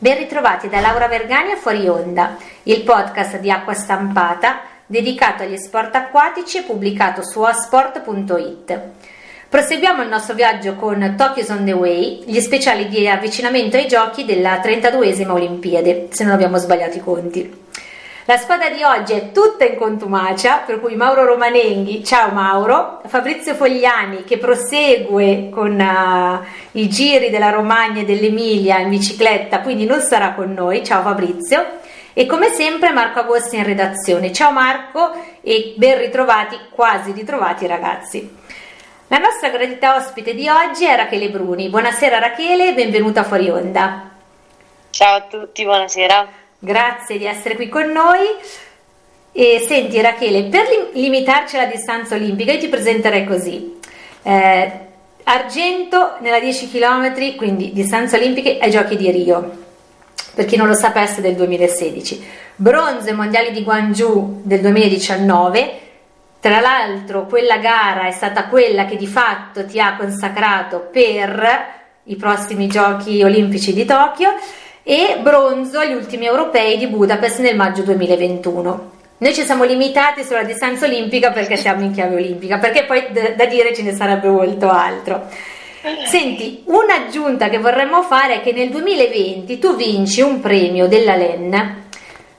Ben ritrovati da Laura Vergani a Fuori Onda, il podcast di acqua stampata dedicato agli sport acquatici e pubblicato su asport.it. Proseguiamo il nostro viaggio con Tokyo's on the Way, gli speciali di avvicinamento ai giochi della 32esima Olimpiade, se non abbiamo sbagliato i conti. La squadra di oggi è tutta in contumacia, per cui Mauro Romanenghi, ciao Mauro, Fabrizio Fogliani che prosegue con uh, i giri della Romagna e dell'Emilia in bicicletta, quindi non sarà con noi, ciao Fabrizio, e come sempre Marco Agosti in redazione, ciao Marco e ben ritrovati, quasi ritrovati ragazzi. La nostra gradita ospite di oggi è Rachele Bruni, buonasera Rachele e benvenuta fuori onda. Ciao a tutti, buonasera. Grazie di essere qui con noi. E senti Rachele, per lim- limitarci alla distanza olimpica, io ti presenterei così. Eh, argento nella 10 km, quindi distanze olimpiche ai Giochi di Rio, per chi non lo sapesse del 2016. Bronzo ai mondiali di Guangzhou del 2019. Tra l'altro quella gara è stata quella che di fatto ti ha consacrato per i prossimi Giochi olimpici di Tokyo e bronzo agli ultimi europei di Budapest nel maggio 2021. Noi ci siamo limitati sulla distanza olimpica perché siamo in chiave olimpica, perché poi d- da dire ce ne sarebbe molto altro. Senti, un'aggiunta che vorremmo fare è che nel 2020 tu vinci un premio della LEN,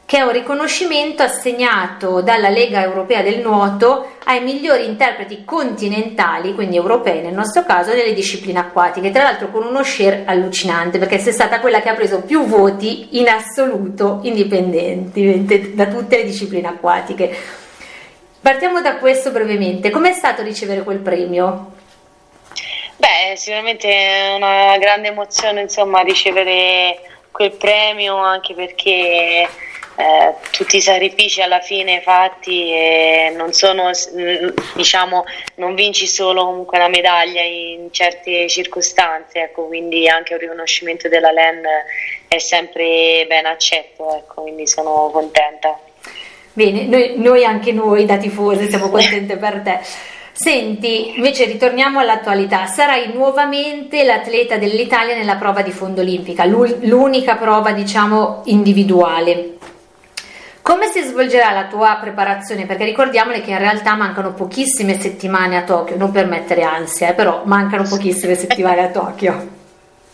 che è un riconoscimento assegnato dalla Lega Europea del Nuoto ai migliori interpreti continentali, quindi europei nel nostro caso, nelle discipline acquatiche, tra l'altro con uno share allucinante, perché sei stata quella che ha preso più voti in assoluto indipendenti da tutte le discipline acquatiche. Partiamo da questo brevemente, com'è stato ricevere quel premio? Beh, sicuramente è una grande emozione insomma ricevere quel premio anche perché eh, tutti i sacrifici alla fine fatti e non sono diciamo non vinci solo comunque una medaglia in certe circostanze ecco quindi anche un riconoscimento della LEN è sempre ben accetto ecco quindi sono contenta. Bene noi, noi anche noi da tifose siamo contente per te. Senti, invece ritorniamo all'attualità, sarai nuovamente l'atleta dell'Italia nella prova di fondo olimpica, l'unica prova diciamo individuale. Come si svolgerà la tua preparazione? Perché ricordiamole che in realtà mancano pochissime settimane a Tokyo, non per mettere ansia, eh, però mancano pochissime settimane a Tokyo.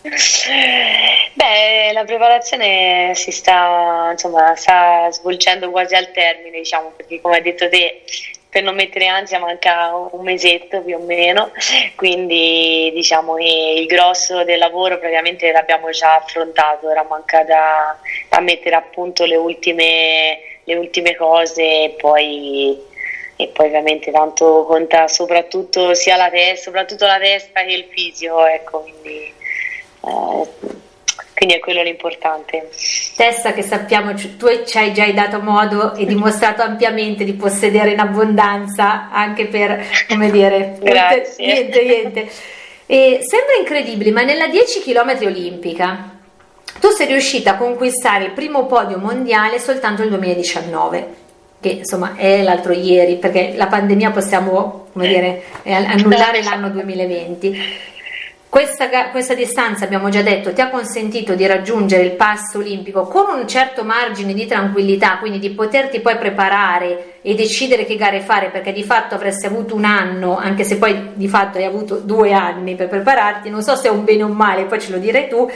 Beh, la preparazione si sta, insomma, sta svolgendo quasi al termine, diciamo, perché come hai detto te, per non mettere ansia manca un mesetto più o meno, quindi diciamo il grosso del lavoro praticamente l'abbiamo già affrontato, ora manca da, da mettere a punto le ultime, le ultime cose e poi, e poi ovviamente tanto conta soprattutto sia la testa, soprattutto la testa che il fisico, ecco, quindi eh, quindi è quello l'importante. Tessa che sappiamo, tu ci hai già dato modo e dimostrato ampiamente di possedere in abbondanza anche per, come dire, Grazie. niente, niente. E sembra incredibile, ma nella 10 km olimpica tu sei riuscita a conquistare il primo podio mondiale soltanto nel 2019 che insomma è l'altro ieri, perché la pandemia possiamo come dire, annullare l'anno 2020. Questa, questa, distanza, abbiamo già detto, ti ha consentito di raggiungere il passo olimpico con un certo margine di tranquillità, quindi di poterti poi preparare e decidere che gare fare, perché di fatto avresti avuto un anno, anche se poi di fatto hai avuto due anni per prepararti, non so se è un bene o un male, poi ce lo direi tu,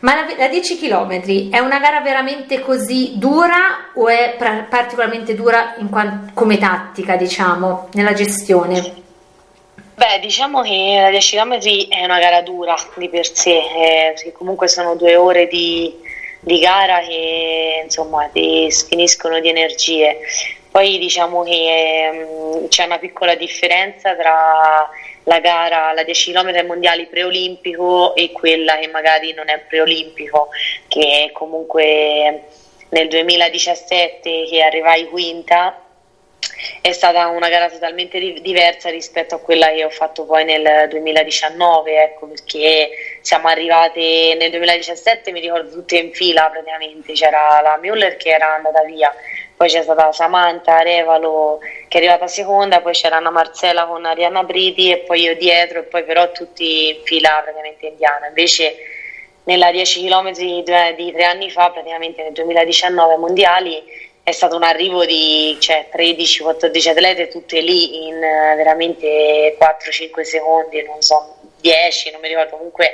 ma la, la 10 km è una gara veramente così dura o è particolarmente dura quanto, come tattica, diciamo, nella gestione? Beh, diciamo che la 10 km è una gara dura di per sé, eh, comunque sono due ore di, di gara che insomma ti sfiniscono di energie. Poi diciamo che um, c'è una piccola differenza tra la gara, la 10 km mondiali preolimpico e quella che magari non è preolimpico, che comunque nel 2017 che arrivai quinta è stata una gara totalmente diversa rispetto a quella che ho fatto poi nel 2019, ecco, perché siamo arrivate nel 2017, mi ricordo tutte in fila praticamente, c'era la Müller che era andata via, poi c'è stata Samantha Revalo che è arrivata seconda, poi c'era Anna Marcella con Arianna Briti e poi io dietro e poi però tutti in fila praticamente indiana. Invece nella 10 km di, di tre anni fa, praticamente nel 2019 mondiali, è stato un arrivo di cioè, 13-14 atlete tutte lì in uh, veramente 4-5 secondi, non so, 10, non mi ricordo, comunque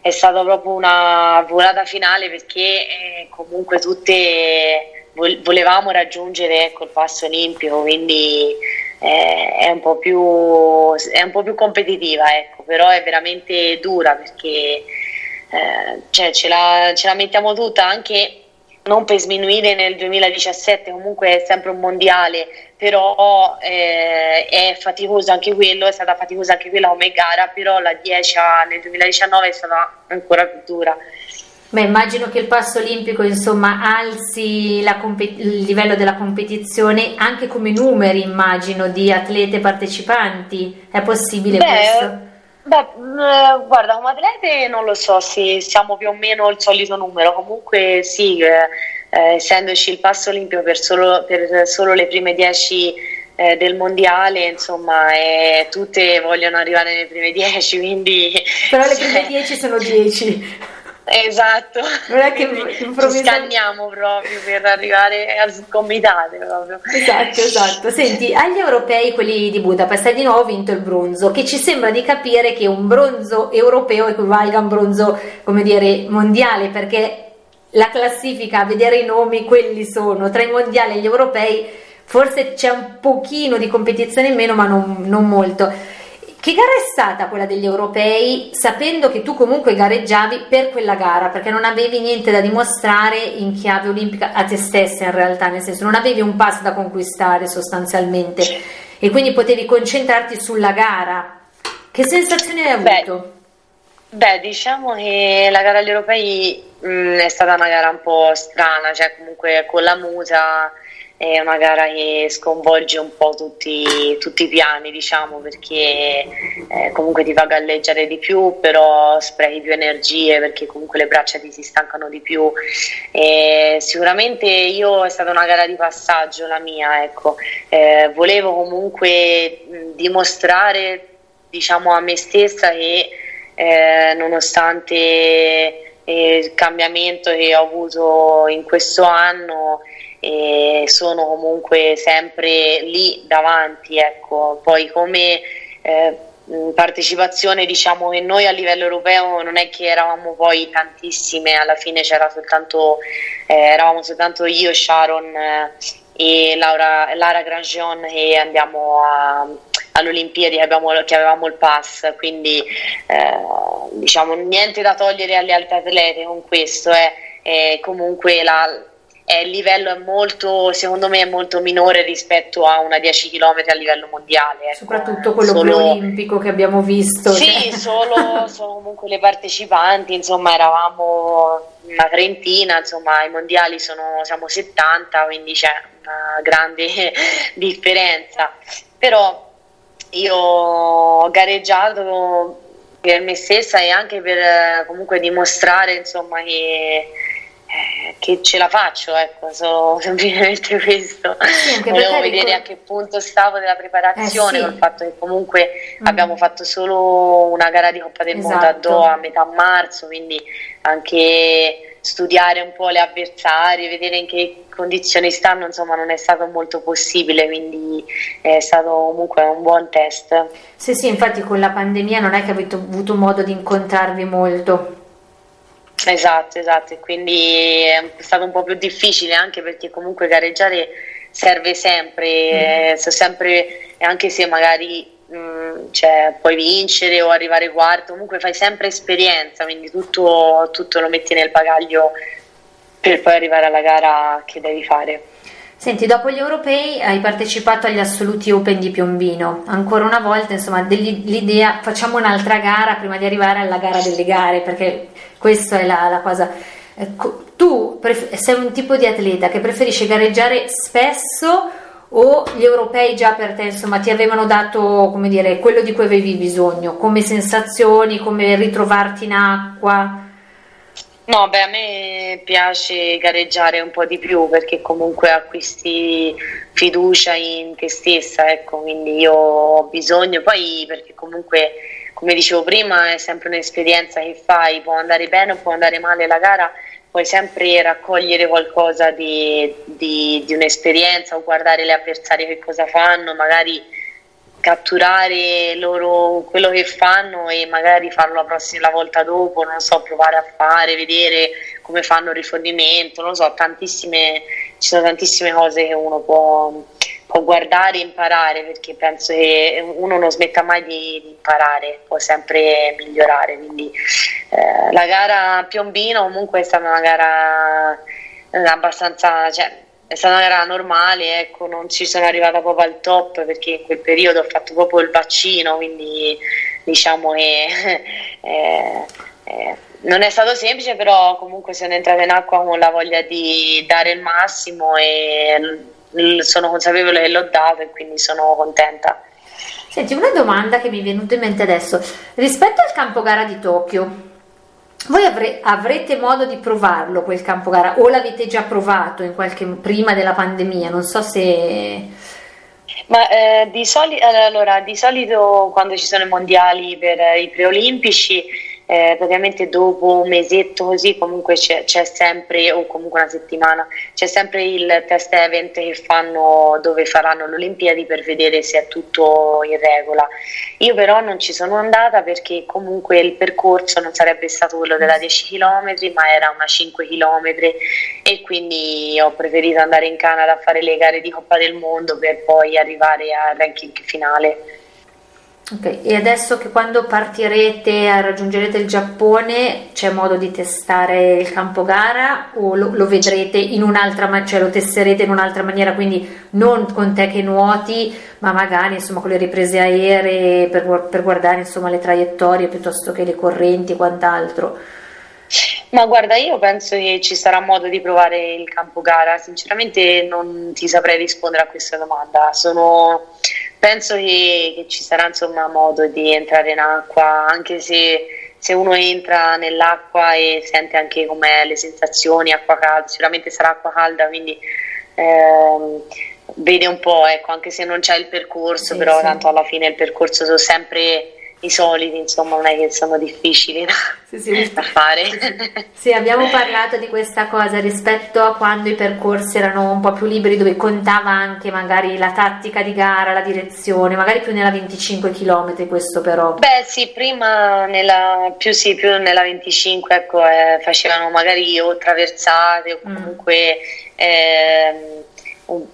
è stata proprio una volata finale perché eh, comunque tutte volevamo raggiungere ecco, il passo olimpico, quindi eh, è, un po più, è un po' più competitiva, ecco, però è veramente dura perché eh, cioè, ce, la, ce la mettiamo tutta anche non per sminuire nel 2017, comunque è sempre un mondiale, però eh, è faticoso anche quello, è stata faticosa anche quella come gara, però la 10 nel 2019 è stata ancora più dura. Beh, immagino che il passo olimpico insomma alzi compet- il livello della competizione anche come numeri, immagino, di atlete partecipanti. È possibile Beh, questo? Beh, eh, guarda, come atlete non lo so se siamo più o meno il solito numero, comunque sì, eh, eh essendoci il passo olimpico per solo, per solo le prime 10 eh, del mondiale, insomma, tutte vogliono arrivare nelle prime 10, quindi... Però le prime 10 sono 10. Esatto, non è che improvvisamente... scanniamo proprio per arrivare a scomitate proprio. Esatto, esatto. Senti, agli europei, quelli di Budapest, hai di nuovo vinto il bronzo, che ci sembra di capire che un bronzo europeo equivalga a un bronzo, come dire, mondiale, perché la classifica, a vedere i nomi, quelli sono, tra i mondiali e gli europei, forse c'è un pochino di competizione in meno, ma non, non molto. Che gara è stata quella degli europei, sapendo che tu comunque gareggiavi per quella gara, perché non avevi niente da dimostrare in chiave olimpica a te stessa in realtà, nel senso non avevi un pass da conquistare sostanzialmente e quindi potevi concentrarti sulla gara. Che sensazione hai avuto? Beh, beh diciamo che la gara agli europei mh, mm, è stata una gara un po' strana, cioè comunque con la musa è una gara che sconvolge un po' tutti, tutti i piani, diciamo, perché eh, comunque ti fa galleggiare di più, però sprechi più energie perché comunque le braccia ti si stancano di più. E sicuramente io è stata una gara di passaggio la mia, ecco. Eh, volevo comunque dimostrare diciamo, a me stessa che eh, nonostante eh, il cambiamento che ho avuto in questo anno e sono comunque sempre lì davanti. Ecco. Poi come eh, partecipazione diciamo che noi a livello europeo non è che eravamo poi tantissime, alla fine c'era soltanto, eh, eravamo soltanto io, Sharon eh, e Laura, Lara Grandjean e andiamo a, all'Olimpiadi che, abbiamo, che, avevamo il pass, quindi eh, diciamo niente da togliere alle altre atlete con questo, eh. comunque la, il livello è molto, secondo me, è molto minore rispetto a una 10 km a livello mondiale. Ecco. Soprattutto quello solo... olimpico che abbiamo visto. Sì, cioè. solo, solo comunque le partecipanti, insomma, eravamo una trentina, insomma, ai mondiali sono, siamo 70, quindi c'è una grande differenza. Però io ho gareggiato per me stessa e anche per eh, comunque dimostrare insomma che eh, che ce la faccio, ecco, so semplicemente questo. Sì, Volevo vedere ricor- a che punto stavo della preparazione, eh sì. col fatto che comunque mm. abbiamo fatto solo una gara di Coppa del esatto. Mondo a esatto. Doha a metà marzo, quindi anche studiare un po' le avversarie, vedere in che condizioni stanno, insomma non è stato molto possibile, quindi è stato comunque un buon test. Sì, sì, infatti con la pandemia non è che avete avuto modo di incontrarvi molto. Esatto, esatto, e quindi è stato un po' più difficile anche perché comunque gareggiare serve sempre, mm. eh, sempre anche se magari mm, cioè, puoi vincere o arrivare quarto, comunque fai sempre esperienza, quindi tutto, tutto lo metti nel bagaglio per poi arrivare alla gara che devi fare. Senti, dopo gli europei hai partecipato agli assoluti Open di Piombino. Ancora una volta, insomma, l'idea facciamo un'altra gara prima di arrivare alla gara delle gare, perché questa è la, la cosa. Ecco, tu pref- sei un tipo di atleta che preferisce gareggiare spesso o gli europei già per te, insomma, ti avevano dato, come dire, quello di cui avevi bisogno, come sensazioni, come ritrovarti in acqua? No, beh, a me piace gareggiare un po' di più perché comunque acquisti fiducia in te stessa, ecco, quindi io ho bisogno, poi perché comunque, come dicevo prima, è sempre un'esperienza che fai, può andare bene o può andare male la gara, puoi sempre raccogliere qualcosa di, di, di un'esperienza o guardare le avversarie che cosa fanno, magari catturare loro quello che fanno e magari farlo la prossima volta dopo, non so, provare a fare, vedere come fanno il rifornimento, non so, tantissime, ci sono tantissime cose che uno può, può guardare e imparare perché penso che uno non smetta mai di, di imparare, può sempre migliorare, quindi eh, la gara a Piombino comunque è stata una gara eh, abbastanza, cioè, è stata una gara normale, ecco, non ci sono arrivata proprio al top perché in quel periodo ho fatto proprio il vaccino, quindi diciamo che eh, eh, non è stato semplice, però comunque sono entrata in acqua con la voglia di dare il massimo e sono consapevole che l'ho dato e quindi sono contenta. Senti, una domanda che mi è venuta in mente adesso, rispetto al campo gara di Tokyo, voi avre, avrete modo di provarlo quel campo gara o l'avete già provato qualche, prima della pandemia? Non so se... Ma eh, di, soli, allora, di solito quando ci sono i mondiali per i preolimpici eh, praticamente dopo un mesetto così comunque c'è, c'è, sempre, o comunque una settimana, c'è sempre il test event che fanno dove faranno le Olimpiadi per vedere se è tutto in regola. Io però non ci sono andata perché comunque il percorso non sarebbe stato quello della 10 km ma era una 5 km e quindi ho preferito andare in Canada a fare le gare di Coppa del Mondo per poi arrivare al ranking finale. Ok, e adesso che quando partirete, raggiungerete il Giappone, c'è modo di testare il campo gara o lo, lo vedrete in un'altra maniera, cioè lo testerete in un'altra maniera, quindi non con te che nuoti, ma magari insomma con le riprese aeree per, per guardare insomma le traiettorie piuttosto che le correnti e quant'altro? Ma guarda, io penso che ci sarà modo di provare il campo gara, sinceramente non ti saprei rispondere a questa domanda, Sono penso che, che, ci sarà insomma modo di entrare in acqua, anche se, se uno entra nell'acqua e sente anche com'è le sensazioni, acqua calda, sicuramente sarà acqua calda, quindi ehm, vede un po', ecco, anche se non c'è il percorso, sì, però sì. tanto alla fine il percorso sono sempre i soliti, insomma, non è che sono difficili da, sì, sì. da fare. Sì, abbiamo parlato di questa cosa rispetto a quando i percorsi erano un po' più liberi, dove contava anche magari la tattica di gara, la direzione, magari più nella 25 km questo però. Beh sì, prima nella, più, sì, più nella 25 ecco, eh, facevano magari o traversate o mm. comunque... Mm. Eh,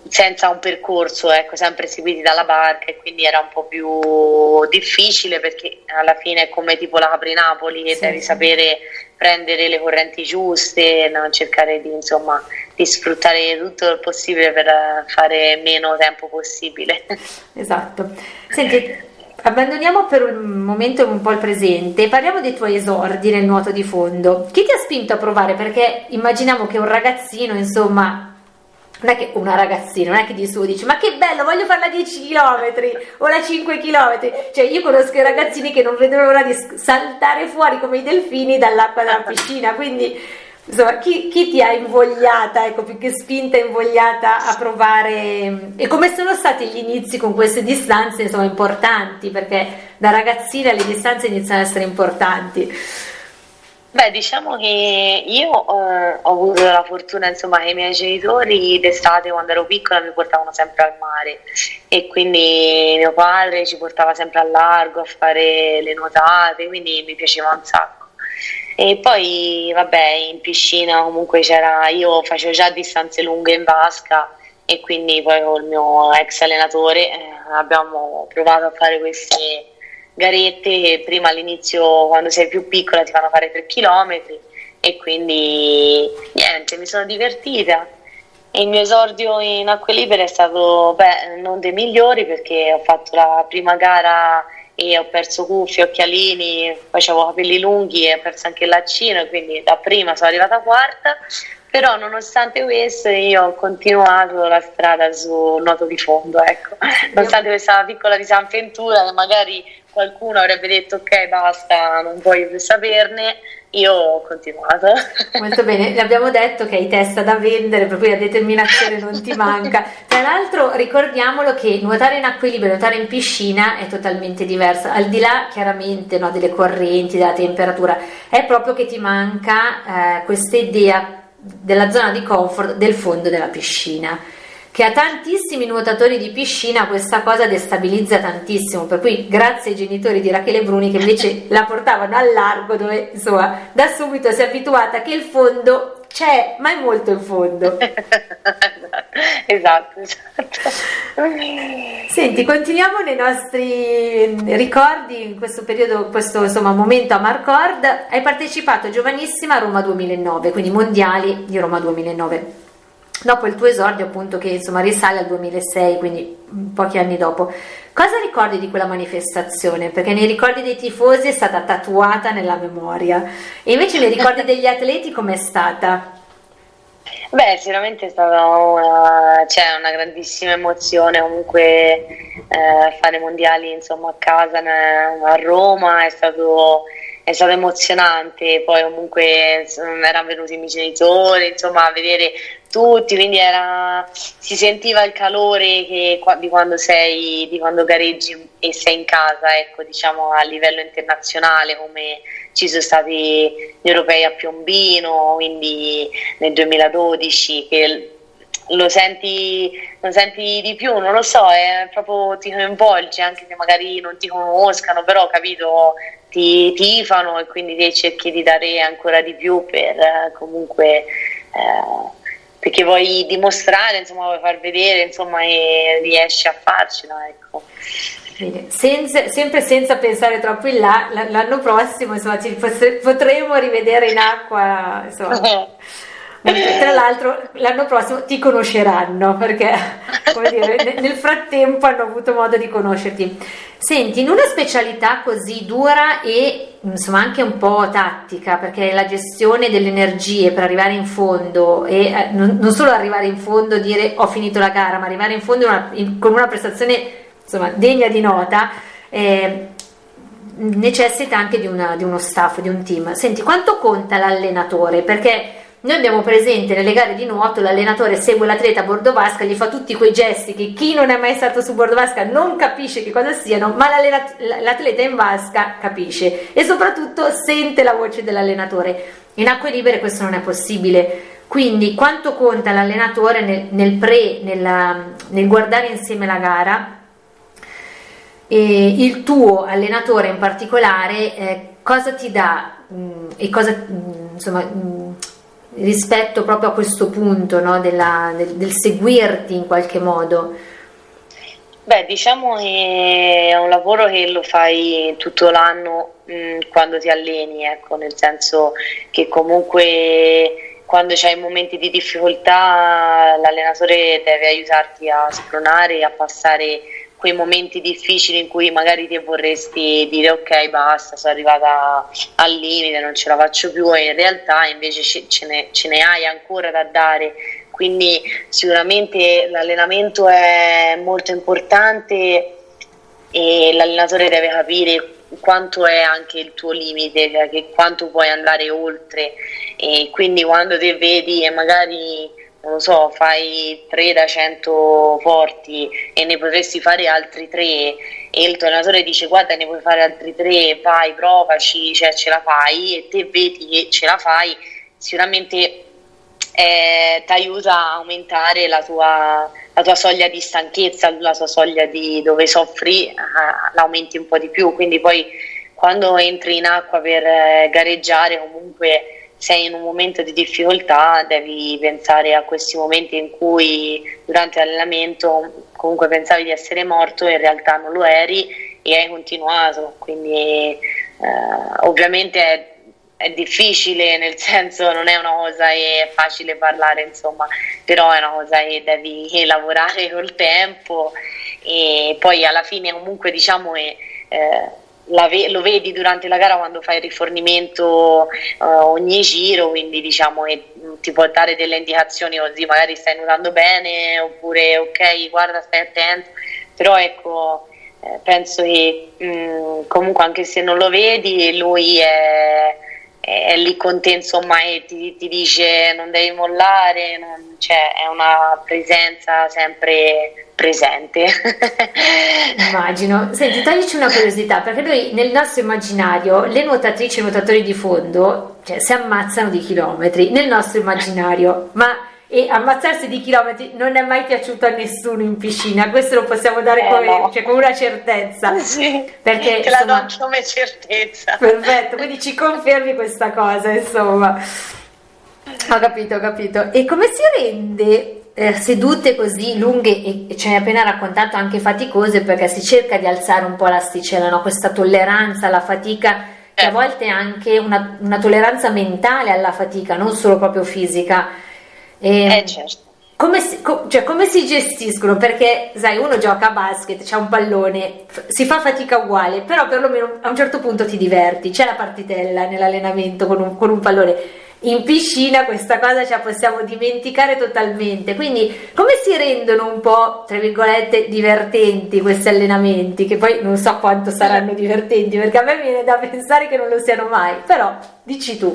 senza un percorso, ecco, sempre seguiti dalla barca e quindi era un po' più difficile perché alla fine è come tipo la Capri-Napoli che sì, devi sì. sapere prendere le correnti giuste, no? cercare di, insomma, di sfruttare tutto il possibile per fare meno tempo possibile. Esatto. Senti, Abbandoniamo per un momento un po' il presente e parliamo dei tuoi esordi nel nuoto di fondo. Chi ti ha spinto a provare? Perché immaginiamo che un ragazzino, insomma, non è che una ragazzina, non è che di suo dice ma che bello, voglio fare la 10 km o la 5 km. Cioè io conosco i ragazzini che non vedono l'ora di saltare fuori come i delfini dall'acqua della piscina, quindi insomma chi, chi ti ha invogliata, ecco più che spinta invogliata a provare e come sono stati gli inizi con queste distanze insomma importanti perché da ragazzina le distanze iniziano ad essere importanti. Beh, diciamo che io eh, ho avuto la fortuna, insomma, che i miei genitori d'estate quando ero piccola mi portavano sempre al mare e quindi mio padre ci portava sempre al largo a fare le nuotate, quindi mi piaceva un sacco. E poi, vabbè, in piscina comunque c'era, io facevo già distanze lunghe in vasca e quindi poi con il mio ex allenatore eh, abbiamo provato a fare queste garette che prima all'inizio quando sei più piccola ti fanno fare 3 km e quindi niente, mi sono divertita. E il mio esordio in acque libere è stato beh, non dei migliori perché ho fatto la prima gara e ho perso cuffie, occhialini, facevo capelli lunghi e ho perso anche il laccino, quindi da prima sono arrivata quarta, però nonostante questo io ho continuato la strada sul nuoto di fondo, ecco. nonostante questa piccola disavventura che magari qualcuno avrebbe detto ok basta, non voglio più saperne, io ho continuato. Molto bene, le abbiamo detto che hai testa da vendere, per cui la determinazione non ti manca. Tra l'altro ricordiamolo che nuotare in acque libere, nuotare in piscina è totalmente diverso, al di là chiaramente no, delle correnti, della temperatura, è proprio che ti manca eh, questa idea della zona di comfort del fondo della piscina che a tantissimi nuotatori di piscina questa cosa destabilizza tantissimo, per cui grazie ai genitori di Rachele Bruni che invece la portavano al largo dove insomma da subito si è abituata che il fondo c'è, ma è molto in fondo. esatto, esatto. Senti, continuiamo nei nostri ricordi in questo periodo, questo insomma, momento a Marcord. Hai partecipato giovanissima a Roma 2009, quindi mondiali di Roma 2009 dopo il tuo esordio appunto che insomma risale al 2006 quindi pochi anni dopo cosa ricordi di quella manifestazione? Perché nei ricordi dei tifosi è stata tatuata nella memoria. E invece nei ricordi degli atleti com'è stata? Beh, sicuramente è stata una, cioè, una grandissima emozione. Comunque eh, fare mondiali insomma a casa a Roma è stato è stato emozionante, poi comunque insomma, erano venuti i miei genitori, insomma, a vedere tutti, quindi era, si sentiva il calore che, di, quando sei, di quando gareggi e sei in casa, ecco, diciamo a livello internazionale, come ci sono stati gli europei a Piombino, quindi nel 2012, che lo senti, lo senti di più, non lo so, è proprio ti coinvolge, anche se magari non ti conoscano, però capito ti tifano e quindi ti cerchi di dare ancora di più per eh, comunque eh, perché vuoi dimostrare, insomma, vuoi far vedere, insomma, e riesci a farcela, ecco. Senza, sempre senza pensare troppo in là, l'anno prossimo insomma, ci potremo rivedere in acqua. Insomma. Tra l'altro l'anno prossimo ti conosceranno perché dire, nel frattempo hanno avuto modo di conoscerti. Senti, in una specialità così dura e insomma anche un po' tattica, perché la gestione delle energie per arrivare in fondo e eh, non, non, solo arrivare in fondo e dire ho finito la gara, ma arrivare in fondo una, in, con una prestazione insomma, degna di nota. Eh, necessita anche di, una, di uno staff, di un team. Senti, quanto conta l'allenatore? Perché noi abbiamo presente nelle gare di nuoto l'allenatore segue l'atleta a bordo vasca, gli fa tutti quei gesti che chi non è mai stato su bordo vasca non capisce che cosa siano, ma l'atleta in vasca capisce e soprattutto sente la voce dell'allenatore. In acque libere questo non è possibile. Quindi quanto conta l'allenatore nel, nel pre, nella, nel guardare insieme la gara? E il tuo allenatore in particolare eh, cosa ti dà mh, mm, e cosa mh, mm, insomma mh, mm, rispetto proprio a questo punto no, della, del, del seguirti in qualche modo? Beh, diciamo che è un lavoro che lo fai tutto l'anno mh, mm, quando ti alleni, ecco, nel senso che comunque quando c'hai momenti di difficoltà l'allenatore deve aiutarti a spronare, a passare quei momenti difficili in cui magari ti vorresti dire ok basta, sono arrivata al limite, non ce la faccio più e in realtà invece ce ne, ce ne hai ancora da dare. Quindi sicuramente l'allenamento è molto importante e l'allenatore deve capire quanto è anche il tuo limite, cioè quanto puoi andare oltre. E quindi quando te vedi e magari non lo so, fai 3 da 100 forti e ne potresti fare altri 3 e il tuo allenatore dice guarda ne puoi fare altri 3, vai provaci, cioè ce la fai e te vedi che ce la fai, sicuramente eh, ti aiuta a aumentare la tua, la tua, soglia di stanchezza, la tua soglia di dove soffri, eh, l'aumenti un po' di più, quindi poi quando entri in acqua per eh, gareggiare comunque sei in un momento di difficoltà, devi pensare a questi momenti in cui durante l'allenamento comunque pensavi di essere morto e in realtà non lo eri e hai continuato, quindi eh, ovviamente è è difficile, nel senso non è una cosa che è facile parlare, insomma, però è una cosa che devi lavorare col tempo e poi alla fine comunque diciamo che eh, ve- lo vedi durante la gara quando fai il rifornimento uh, ogni giro, quindi diciamo che ti può dare delle indicazioni così, magari stai nuotando bene oppure ok, guarda, stai attento, però ecco, eh, penso che mh, comunque anche se non lo vedi, lui è è lì con te insomma e ti, ti dice non devi mollare, non, cioè è una presenza sempre presente. Immagino. Senti, toglici una curiosità, perché noi nel nostro immaginario le nuotatrici e nuotatori di fondo cioè, si ammazzano di chilometri, nel nostro immaginario, ma e ammazzarsi di chilometri non è mai piaciuto a nessuno in piscina, questo lo possiamo dare Eh, come, no. cioè, come una certezza. Sì, Perché, te la insomma- do come certezza. Perfetto, quindi ci confermi questa cosa, insomma. Ho capito, ho capito. E come si rende eh, sedute così lunghe e, ne hai appena raccontato anche faticose perché si cerca di alzare un po' l'asticella, no? questa tolleranza alla fatica che a Eh. volte è anche una, una tolleranza mentale alla fatica, non solo proprio fisica. E, Eh certo. come si, cioè, come si gestiscono? Perché, sai, uno gioca a basket, c'è un pallone, si fa fatica uguale, però perlomeno a un certo punto ti diverti, c'è la partitella nell'allenamento con un, con un pallone. In piscina questa cosa ce la possiamo dimenticare totalmente, quindi come si rendono un po', tra virgolette, divertenti questi allenamenti, che poi non so quanto saranno divertenti, perché a me viene da pensare che non lo siano mai, però dici tu.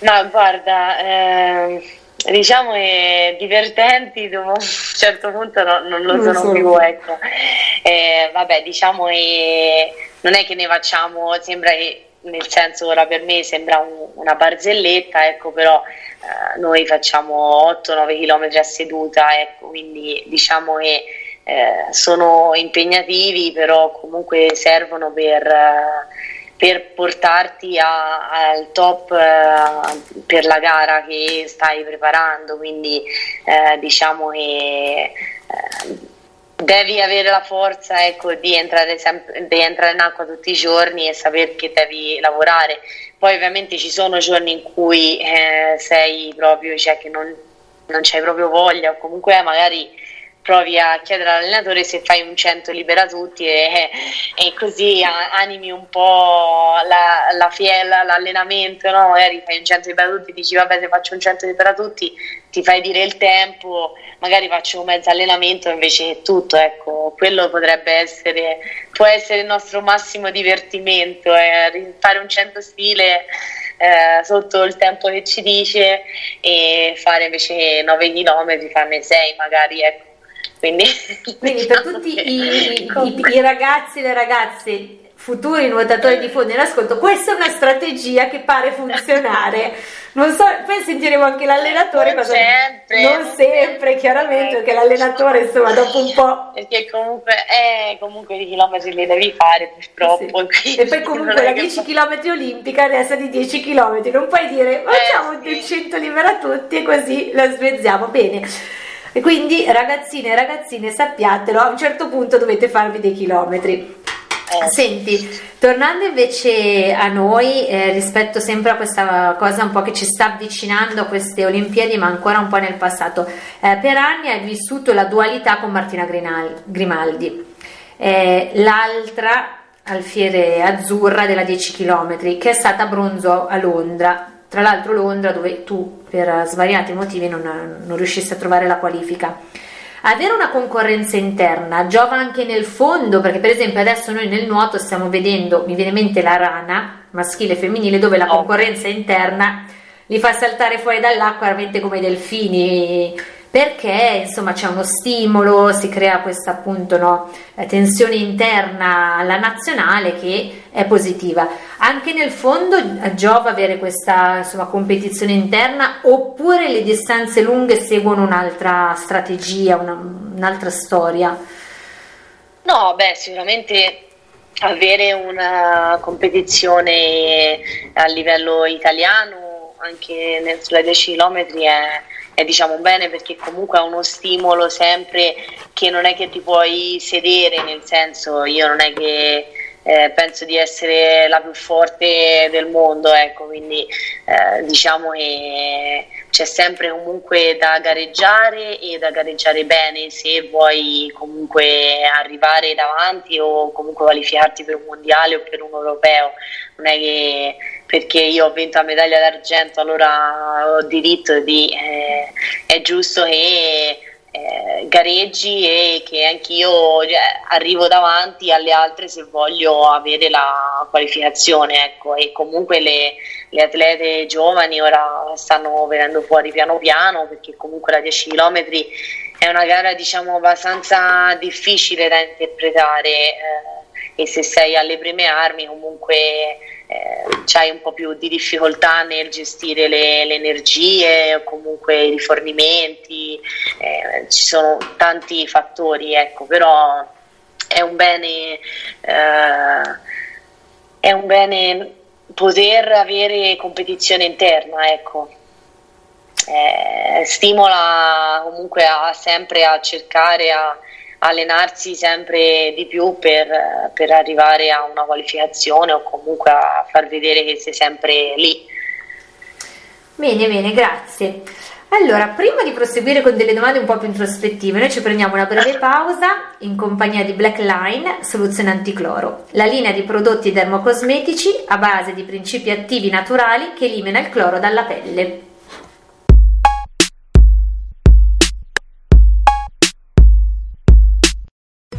Ma guarda, ehm, diciamo che divertenti dopo un certo punto no- non lo Non sono sono più, ecco. Eh, vabbè, diciamo che non è che ne facciamo, sembra che nel senso ora per me sembra un- una barzelletta, ecco, però eh, noi facciamo 8-9 km a seduta, ecco, quindi diciamo che eh, sono impegnativi, però comunque servono per, eh, per portarti a- al top eh, per la gara che stai preparando, quindi eh, diciamo che eh, devi avere la forza ecco, di, entrare sempre- di entrare in acqua tutti i giorni e sapere che devi lavorare. Poi ovviamente ci sono giorni in cui eh, sei proprio, cioè che non, non c'hai proprio voglia o comunque magari provi a chiedere all'allenatore se fai un 100 libera tutti e, e così animi un po' la, la fiella, l'allenamento, no? magari fai un 100 libera tutti, dici vabbè se faccio un 100 libera tutti ti fai dire il tempo, magari faccio un mezzo allenamento invece che tutto, ecco, quello potrebbe essere, può essere il nostro massimo divertimento, eh, fare un 100 stile eh, sotto il tempo che ci dice e fare invece 9 km, farne 6 magari, ecco. Quindi, Quindi per diciamo tutti che- i, i- i ragazzi e le ragazze futuri nuotatori di fondo in ascolto, questa è una strategia che pare funzionare. Non so, poi sentiremo anche l'allenatore Non cosa sempre, non sempre, chiaramente, perché l'allenatore insomma dopo un po' Perché comunque, eh, comunque i chilometri li devi fare purtroppo. Sì. E poi comunque la che 10 fa- km olimpica adesso è di 10 km, non puoi dire facciamo Eh, sì. 100 libera tutti e così la smezziamo. Bene. E quindi ragazzine e ragazzine sappiatelo, a un certo punto dovete farvi dei chilometri. Eh, Senti, tornando invece a noi, eh, rispetto sempre a questa cosa un po' che ci sta avvicinando a queste Olimpiadi, ma ancora un po' nel passato, eh, per anni hai vissuto la dualità con Martina Grinal- Grimaldi, Eh, l'altra alfiere azzurra della 10 km, che è stata bronzo a Londra. Tra l'altro Londra dove tu per svariati motivi non, non riuscissi a trovare la qualifica. Avere una concorrenza interna giova anche nel fondo, perché per esempio adesso noi nel nuoto stiamo vedendo, mi viene in mente la rana, maschile e femminile, dove la concorrenza interna li fa saltare fuori dall'acqua veramente come delfini perché insomma c'è uno stimolo, si crea questa appunto no, tensione interna alla nazionale che è positiva. Anche nel fondo giova avere questa insomma, competizione interna oppure le distanze lunghe seguono un'altra strategia, una, un'altra storia? No, beh, sicuramente avere una competizione a livello italiano anche nel, sulla 10 km è è diciamo bene perché comunque ha uno stimolo sempre che non è che ti puoi sedere, nel senso io non è che eh, penso di essere la più forte del mondo, ecco, quindi eh, diciamo che c'è sempre comunque da gareggiare e da gareggiare bene se vuoi comunque arrivare davanti o comunque qualificarti per un mondiale o per un europeo, non è che perché io ho vinto la medaglia d'argento allora ho diritto di eh, è giusto che eh, gareggi e che anch'io cioè, arrivo davanti alle altre se voglio avere la qualificazione ecco. e comunque le, le, atlete giovani ora stanno venendo fuori piano piano perché comunque la 10 km è una gara diciamo abbastanza difficile da interpretare eh, e se sei alle prime armi comunque eh, c'hai un po' più di difficoltà nel gestire le, le energie o comunque i rifornimenti, eh, ci sono tanti fattori, ecco, però è un bene, eh, è un bene poter avere competizione interna, ecco. Eh, stimola comunque a, sempre a cercare a, allenarsi sempre di più per, per, arrivare a una qualificazione o comunque a far vedere che sei sempre lì. Bene, bene, grazie. Allora, prima di proseguire con delle domande un po' più introspettive, noi ci prendiamo una breve pausa in compagnia di Black Line, soluzione anticloro, la linea di prodotti dermocosmetici a base di principi attivi naturali che elimina il cloro dalla pelle.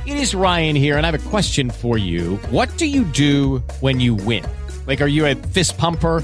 It is Ryan here, and I have a question for you. What do you do when you win? Like, are you a fist pumper?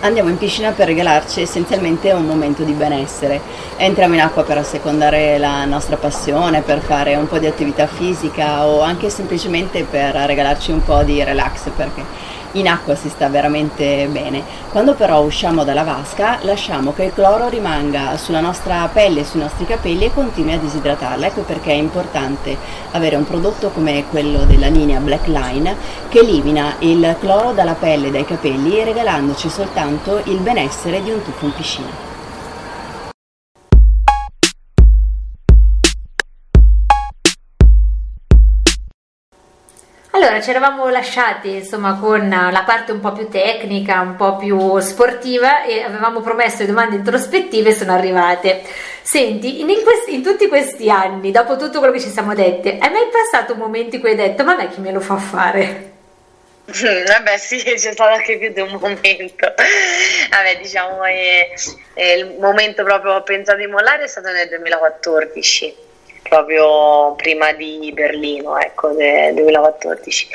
Andiamo in piscina per regalarci essenzialmente un momento di benessere. Entriamo in acqua per assecondare la nostra passione, per fare un po' di attività fisica o anche semplicemente per regalarci un po' di relax perché in acqua si sta veramente bene. Quando però usciamo dalla vasca lasciamo che il cloro rimanga sulla nostra pelle, sui nostri capelli e continui a disidratarla. Ecco perché è importante avere un prodotto come quello della linea Black Line che elimina il cloro dalla pelle e dai capelli regalandoci soltanto il benessere di un tuffo in piscina. Allora, ci eravamo lasciati insomma con la parte un po' più tecnica, un po' più sportiva e avevamo promesso le domande introspettive sono arrivate. Senti, in, questi, in tutti questi anni, dopo tutto quello che ci siamo dette, hai mai passato un momento in cui hai detto ma me chi me lo fa fare? Vabbè sì, c'è stato anche più di un momento. Vabbè, diciamo che eh, il momento proprio ho pensato di mollare è stato nel 2014 proprio prima di Berlino, ecco, del 2014.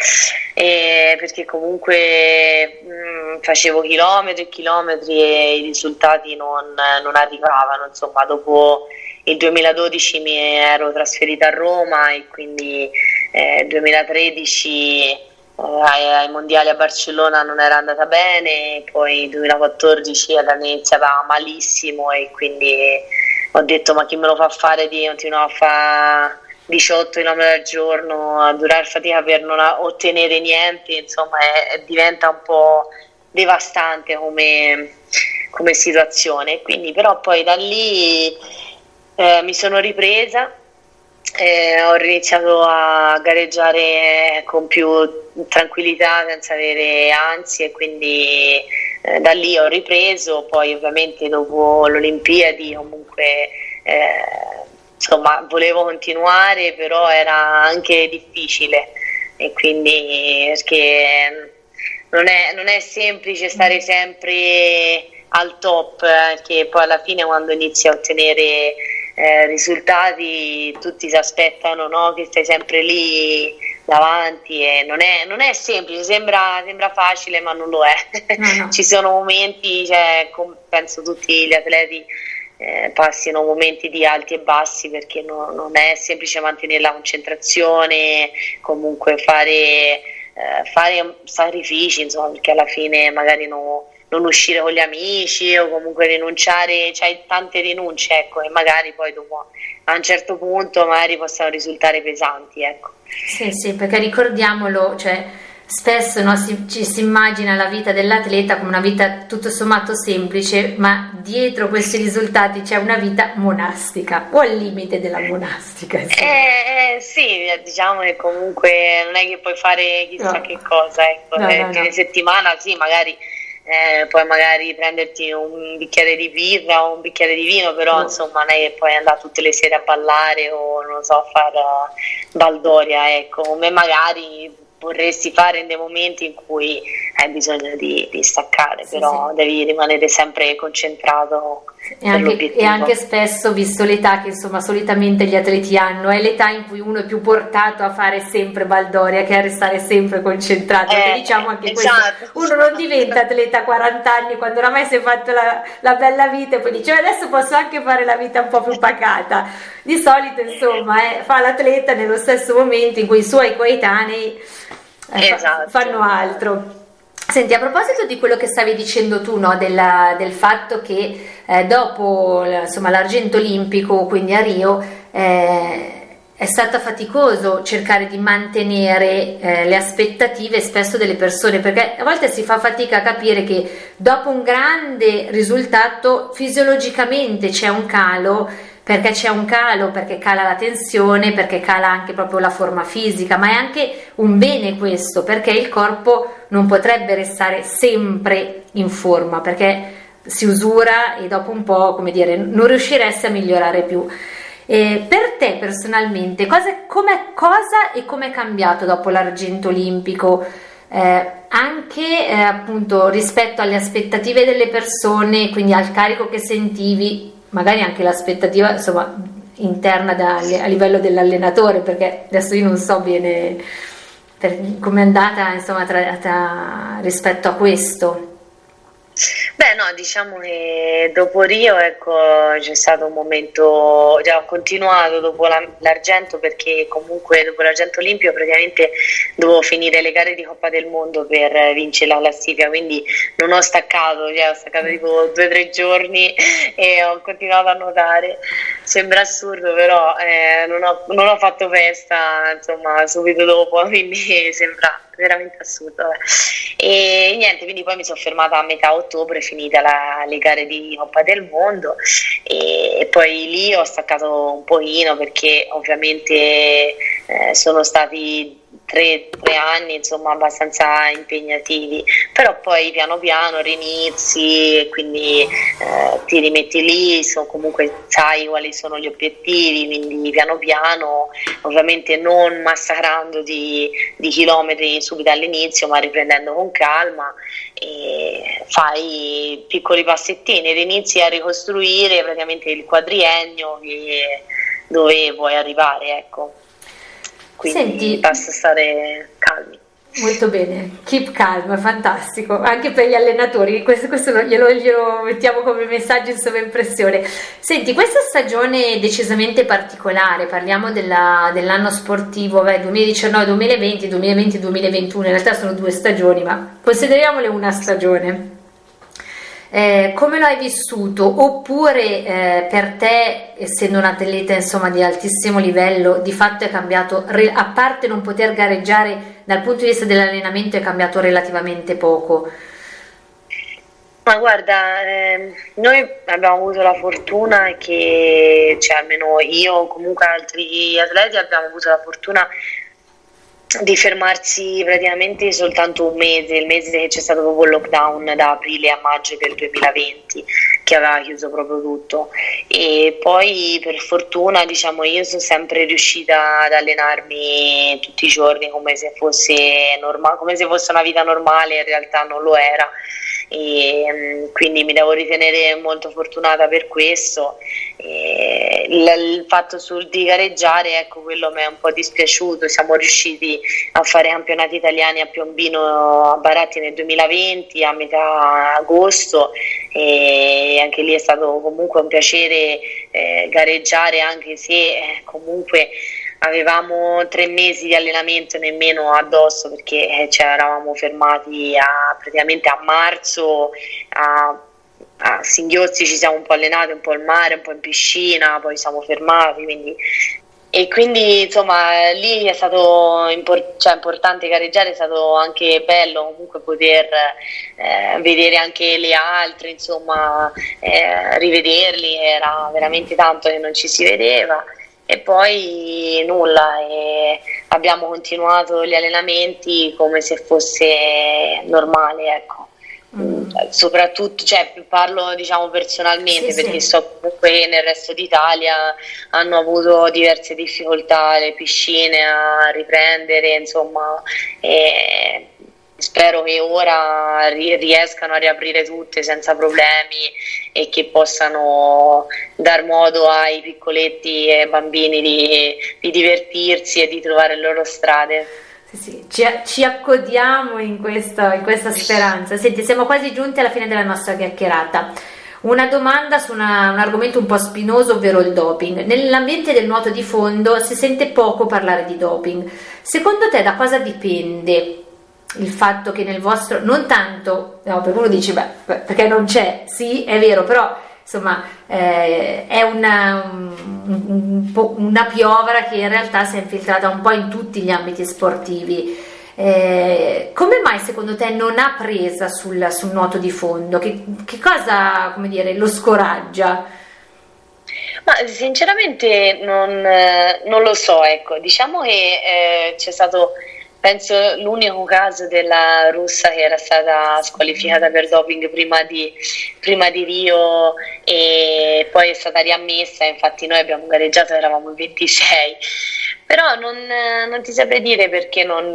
E perché comunque mh, mm, facevo chilometri e chilometri e i risultati non, non arrivavano, insomma, dopo il 2012 mi ero trasferita a Roma e quindi eh, 2013 eh, ai, ai, mondiali a Barcellona non era andata bene, poi nel 2014 era iniziata malissimo e quindi ho detto ma chi me lo fa fare di continuare a fare 18 km al giorno a durare fatica per non ottenere niente insomma è, diventa un po' devastante come, come situazione. Quindi però poi da lì eh, mi sono ripresa eh, ho iniziato a gareggiare con più tranquillità, senza avere ansie, quindi eh, da lì ho ripreso, poi ovviamente dopo le Olimpiadi comunque eh, insomma volevo continuare, però era anche difficile. E quindi perché non è, non è semplice stare sempre al top, eh, che poi alla fine quando inizi a ottenere eh, risultati tutti si aspettano no? che stai sempre lì davanti e non è, non è semplice, sembra, sembra, facile ma non lo è. No, no. Ci sono momenti, cioè, penso tutti gli atleti eh, passino momenti di alti e bassi perché no, non è semplice mantenere la concentrazione, comunque fare, eh, fare sacrifici, insomma, perché alla fine magari non non uscire con gli amici o comunque rinunciare, c'hai tante rinunce, ecco, e magari poi dopo a un certo punto magari possano risultare pesanti, ecco. Sì, sì, perché ricordiamolo, cioè spesso no, si, ci si immagina la vita dell'atleta come una vita tutto sommato semplice, ma dietro questi risultati c'è una vita monastica o al limite della monastica. Eh, eh, sì, diciamo che comunque non è che puoi fare chissà no. che cosa, ecco, no, eh, no, settimana sì, magari eh, puoi magari prenderti un bicchiere di birra o un bicchiere di vino, però no. insomma non è che puoi andare tutte le sere a ballare o non so, a fare baldoria, ecco, come magari vorresti fare in dei momenti in cui hai bisogno di, di staccare, sì, però sì. devi rimanere sempre concentrato. E anche, e anche, spesso, visto l'età che insomma solitamente gli atleti hanno, è l'età in cui uno è più portato a fare sempre baldoria che a restare sempre concentrato. Eh, diciamo anche esatto. questo, uno non diventa atleta a 40 anni quando oramai si è fatto la, la bella vita e poi dice adesso posso anche fare la vita un po' più pacata. Di solito insomma eh, fa l'atleta nello stesso momento in cui i suoi coetanei eh, esatto. fanno altro. Senti, a proposito di quello che stavi dicendo tu, no, della, del fatto che eh, dopo insomma, l'argento olimpico, quindi a Rio, eh, è stato faticoso cercare di mantenere eh, le aspettative spesso delle persone, perché a volte si fa fatica a capire che dopo un grande risultato fisiologicamente c'è un calo perché c'è un calo, perché cala la tensione, perché cala anche proprio la forma fisica, ma è anche un bene questo, perché il corpo non potrebbe restare sempre in forma, perché si usura e dopo un po', come dire, non riusciresti a migliorare più. E per te personalmente, cosa, cosa e come è cambiato dopo l'argento olimpico? Eh, anche eh, appunto rispetto alle aspettative delle persone, quindi al carico che sentivi, magari anche l'aspettativa insomma, interna da, a livello dell'allenatore, perché adesso io non so bene come è andata insomma, tra, tra, rispetto a questo. Beh, no, diciamo che dopo Rio ecco, c'è stato un momento, già ho continuato dopo la, l'argento perché comunque dopo l'argento olimpio praticamente dovevo finire le gare di Coppa del Mondo per vincere la classifica, quindi non ho staccato, cioè, ho staccato tipo due o tre giorni e ho continuato a nuotare. Sembra assurdo, però eh, non, ho, non ho fatto festa insomma subito dopo, quindi sembra veramente assurdo. Eh. E niente, quindi poi mi sono fermata a metà ottobre, finita la, le gare di Coppa del Mondo e, poi lì ho staccato un pochino perché ovviamente eh, sono stati tre, tre, anni insomma abbastanza impegnativi. Però poi piano piano rinizi e quindi eh, ti rimetti lì so, comunque sai quali sono gli obiettivi quindi piano piano ovviamente non massacrando di, di chilometri subito all'inizio ma riprendendo con calma fai piccoli passettini inizi a ricostruire praticamente il quadriennio dove vuoi arrivare ecco quindi Senti, basta stare calmi. Molto bene, keep calm, fantastico, anche per gli allenatori, questo, questo glielo, glielo, mettiamo come messaggio in sovraimpressione. Senti, questa stagione decisamente particolare, parliamo della, dell'anno sportivo 2019-2020, 2020-2021, in realtà sono due stagioni, ma consideriamole una stagione. Eh, come lo hai vissuto? Oppure eh, per te, essendo un atleta insomma, di altissimo livello, di fatto è cambiato, a parte non poter gareggiare dal punto di vista dell'allenamento, è cambiato relativamente poco? Ma guarda, eh, noi abbiamo avuto la fortuna che, cioè almeno io, comunque altri atleti abbiamo avuto la fortuna di fermarsi praticamente soltanto un mese, il mese che c'è stato proprio il lockdown da aprile a maggio del 2020 che aveva chiuso proprio tutto. E poi per fortuna diciamo io sono sempre riuscita ad allenarmi tutti i giorni come se fosse, norma- come se fosse una vita normale, in realtà non lo era e mm, quindi mi devo ritenere molto fortunata per questo. Il, il, fatto sul, di gareggiare, ecco, quello mi è un po' dispiaciuto. Siamo riusciti a fare campionati italiani a Piombino a Baratti nel 2020 a metà agosto e anche lì è stato comunque un piacere eh, gareggiare anche se eh, comunque avevamo tre mesi di allenamento nemmeno addosso perché eh, cioè, eravamo fermati a, praticamente a marzo a, a Singhiozzi ci siamo un po' allenati un po' al mare, un po' in piscina poi siamo fermati quindi e quindi insomma lì è stato import- cioè, importante gareggiare, è stato anche bello comunque poter eh, vedere anche le altre, insomma eh, rivederli, era veramente tanto che non ci si vedeva e poi nulla, e abbiamo continuato gli allenamenti come se fosse normale, ecco. Mm. Soprattutto, cioè, parlo diciamo personalmente sì, perché sì. so comunque nel resto d'Italia hanno avuto diverse difficoltà le piscine a riprendere, insomma, e spero che ora riescano a riaprire tutte senza problemi e che possano dar modo ai piccoletti e bambini di, di divertirsi e di trovare le loro strade. Sì, sì. Ci, ci, accodiamo in, questo, in questa speranza. Senti, siamo quasi giunti alla fine della nostra chiacchierata. Una domanda su una, un argomento un po' spinoso, ovvero il doping. Nell'ambiente del nuoto di fondo si sente poco parlare di doping. Secondo te da cosa dipende il fatto che nel vostro, non tanto, no, perché uno dice, beh, perché non c'è, sì, è vero, però insomma eh, è una, un, un una piovra che in realtà si è infiltrata un po' in tutti gli ambiti sportivi. Eh, come mai secondo te non ha presa sul, sul nuoto di fondo? Che, che cosa come dire, lo scoraggia? Ma sinceramente non, non, lo so, ecco, diciamo che eh, c'è stato penso l'unico caso della russa che era stata squalificata per doping prima di, prima di Rio e poi è stata riammessa, infatti noi abbiamo gareggiato, eravamo in 26, però non, non ti saprei dire perché non,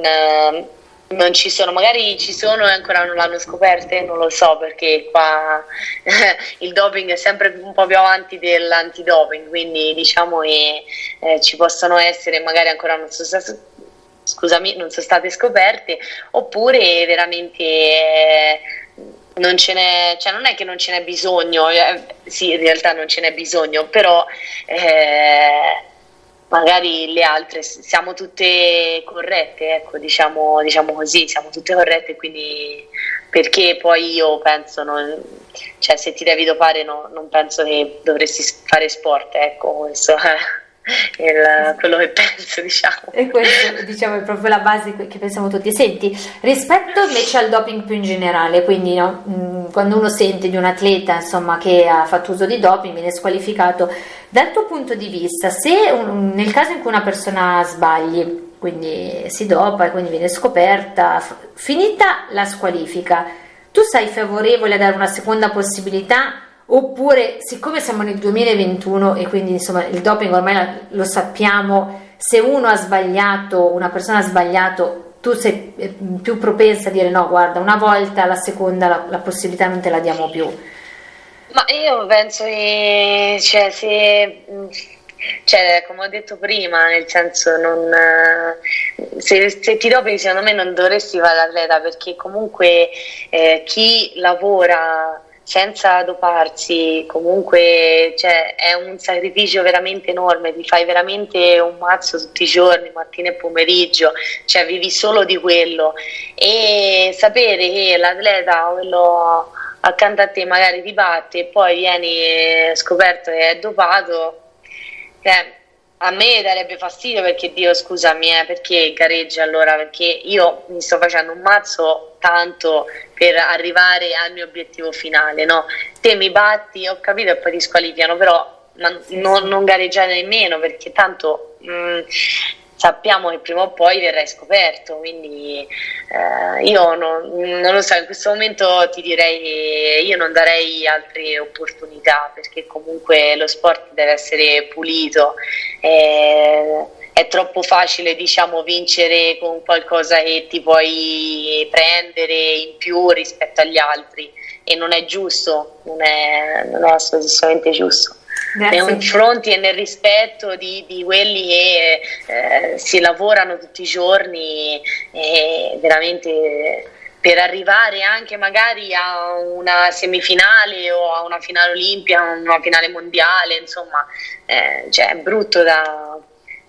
non ci sono, magari ci sono e ancora non l'hanno scoperte, non lo so perché qua il doping è sempre un po' più avanti dell'antidoping, quindi diciamo che eh, ci possono essere, magari ancora non sono state scusami, non sono state scoperte, oppure veramente eh, non ce n'è, cioè non è che non ce n'è bisogno, eh, sì, in realtà non ce n'è bisogno, però eh, magari le altre siamo tutte corrette, ecco, diciamo, diciamo così, siamo tutte corrette, quindi perché poi io penso, non, cioè se ti devi dopare no, non penso che dovresti fare sport, ecco, questo è il, quello che penso, diciamo. E questo, diciamo, è proprio la base che pensiamo tutti. Senti, rispetto invece al doping più in generale, quindi no, mm, quando uno sente di un atleta, insomma, che ha fatto uso di doping, viene squalificato, dal tuo punto di vista, se un, nel caso in cui una persona sbagli, quindi si dopa e quindi viene scoperta, finita la squalifica, tu sei favorevole a dare una seconda possibilità Oppure, siccome siamo nel 2021 e quindi insomma il doping ormai lo sappiamo, se uno ha sbagliato, una persona ha sbagliato, tu sei eh, più propensa a dire no, guarda, una volta, la seconda la, la possibilità non te la diamo più. Ma io penso che cioè, se cioè, come ho detto prima, nel senso, non, se, se, ti dopi, secondo me non dovresti fare l'atleta perché comunque eh, chi lavora senza doparsi, comunque cioè, è un sacrificio veramente enorme, ti fai veramente un mazzo tutti i giorni, mattina e pomeriggio, cioè vivi solo di quello. E sapere che l'atleta, quello accanto a te magari ti batte e poi vieni scoperto che è dopato, cioè, a me darebbe fastidio perché Dio scusami eh, perché gareggia allora perché io mi sto facendo un mazzo tanto per arrivare al mio obiettivo finale no? te mi batti ho capito e poi ti squalificano però non, non gareggiare nemmeno perché tanto mh, mm, sappiamo che prima o poi verrai scoperto, quindi eh, io non, non, lo so, in questo momento ti direi che io non darei altre opportunità perché comunque lo sport deve essere pulito. Eh, è troppo facile diciamo vincere con qualcosa che ti puoi prendere in più rispetto agli altri e non è giusto, non è, non è assolutamente giusto. Nei confronti e nel rispetto di, di quelli che eh, si lavorano tutti i giorni e veramente per arrivare anche magari a una semifinale o a una finale olimpia, una finale mondiale, insomma, eh, cioè è brutto da,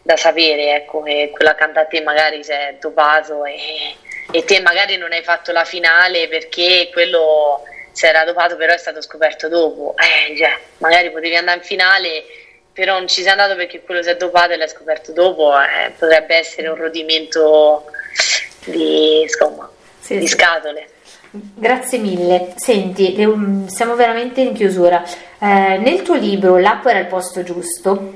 da sapere ecco, che quella accanto a te magari si è dopato e, e te magari non hai fatto la finale perché quello si era dopato però è stato scoperto dopo, eh, cioè, magari potevi andare in finale però non ci sei andato perché quello si è dopato e l'hai scoperto dopo, eh, potrebbe essere un rodimento di, insomma, sì, di sì. scatole. Grazie mille. Senti, siamo veramente in chiusura. Eh, nel tuo libro L'acqua era il posto giusto,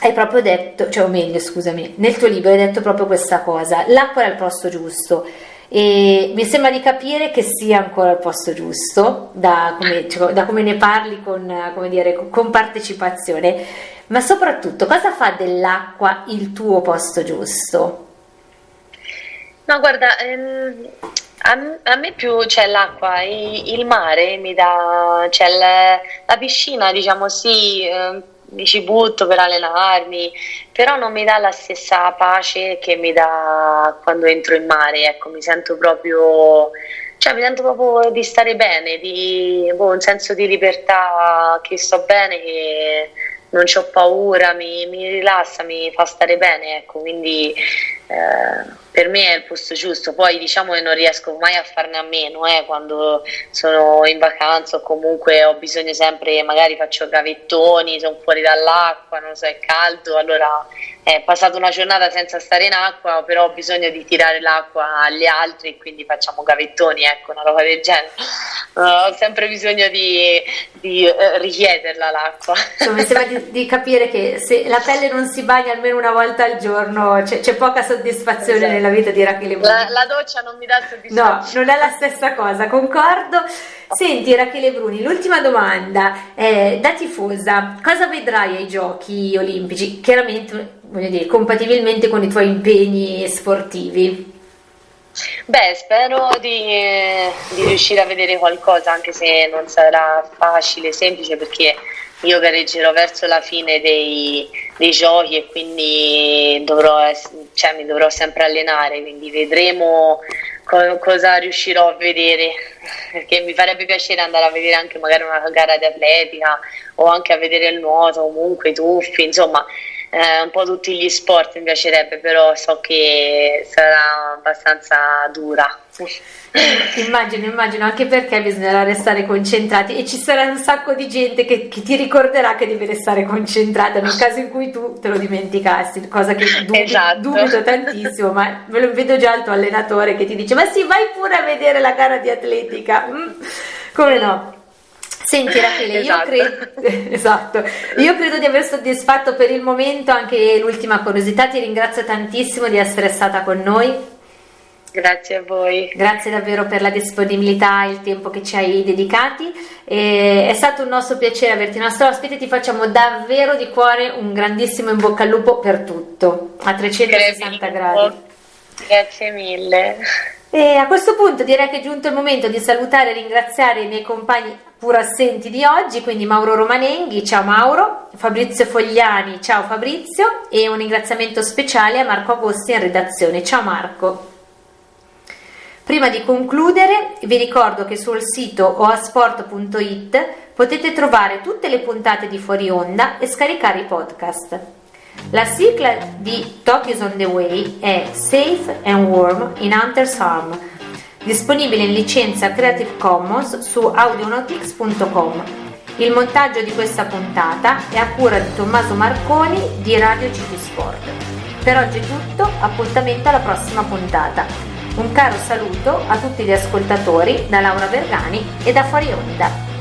hai proprio detto, cioè o meglio scusami, nel tuo libro hai detto proprio questa cosa, l'acqua era il posto giusto e mi sembra di capire che sia ancora al posto giusto, da come, cioè, da come ne parli con, dire, con, partecipazione, ma soprattutto cosa fa dell'acqua il tuo posto giusto? No, guarda, ehm, a, me più c'è l'acqua, il, mare mi dà, cioè la, la piscina, diciamo sì. Mi ci butto per allenarmi, però non mi dà la stessa pace che mi dà quando entro in mare, ecco, mi sento proprio, cioè mi sento proprio di stare bene, di boh, un senso di libertà che sto bene, che non ho paura, mi, mi, rilassa, mi fa stare bene, ecco, quindi eh, per me è il posto giusto, poi diciamo che non riesco mai a farne a meno eh, quando sono in vacanza o comunque ho bisogno sempre, magari faccio gavettoni, sono fuori dall'acqua, non so, è caldo, allora è passata una giornata senza stare in acqua, però ho bisogno di tirare l'acqua agli altri quindi facciamo gavettoni, ecco, una roba del genere. Uh, ho sempre bisogno di, di uh, richiederla l'acqua. Insomma, mi sembra di, di, capire che se la pelle non si bagna almeno una volta al giorno c'è, c'è poca soddisfazione esatto. nella vita di Rachele Bruni. La, la, doccia non mi dà soddisfazione. No, non è la stessa cosa, concordo. Senti Rachele Bruni, l'ultima domanda, eh, da tifosa, cosa vedrai ai giochi olimpici? Chiaramente voglio dire, compatibilmente con i tuoi impegni sportivi? Beh, spero di, di, riuscire a vedere qualcosa, anche se non sarà facile, semplice, perché io gareggerò verso la fine dei, dei giochi e quindi dovrò, cioè, mi dovrò sempre allenare, quindi vedremo co- cosa riuscirò a vedere, perché mi farebbe piacere andare a vedere anche magari una gara di atletica o anche a vedere il nuoto, comunque i tuffi, insomma eh, un po' tutti gli sport mi piacerebbe, però so che sarà abbastanza dura. immagino, immagino, anche perché bisognerà restare concentrati e ci sarà un sacco di gente che, che, ti ricorderà che devi restare concentrata nel caso in cui tu te lo dimenticassi, cosa che dubito, esatto. dubito tantissimo, ma me lo vedo già il tuo allenatore che ti dice ma sì, vai pure a vedere la gara di atletica. Mm, come no? Senti Rachele, esatto. io, credo, esatto. io credo di aver soddisfatto per il momento anche l'ultima curiosità, ti ringrazio tantissimo di essere stata con noi. Grazie a voi. Grazie davvero per la disponibilità e il tempo che ci hai dedicati. E è stato un nostro piacere averti nostro ospite. Ti facciamo davvero di cuore un grandissimo in bocca al lupo per tutto, a 360 gradi. Grazie mille. E a questo punto direi che è giunto il momento di salutare e ringraziare i miei compagni pur assenti di oggi, quindi Mauro Romanenghi, ciao Mauro, Fabrizio Fogliani, ciao Fabrizio e un ringraziamento speciale a Marco Agosti in redazione, ciao Marco. Prima di concludere vi ricordo che sul sito oasport.it potete trovare tutte le puntate di Fuori Onda e scaricare i podcast. La sigla di Tokyo's on the Way è Safe and Warm in Hunter's Arm, disponibile in licenza Creative Commons su audionautics.com. Il montaggio di questa puntata è a cura di Tommaso Marconi di Radio CT Sport. Per oggi è tutto, appuntamento alla prossima puntata. Un caro saluto a tutti gli ascoltatori da Laura Vergani e da Fuori Onda.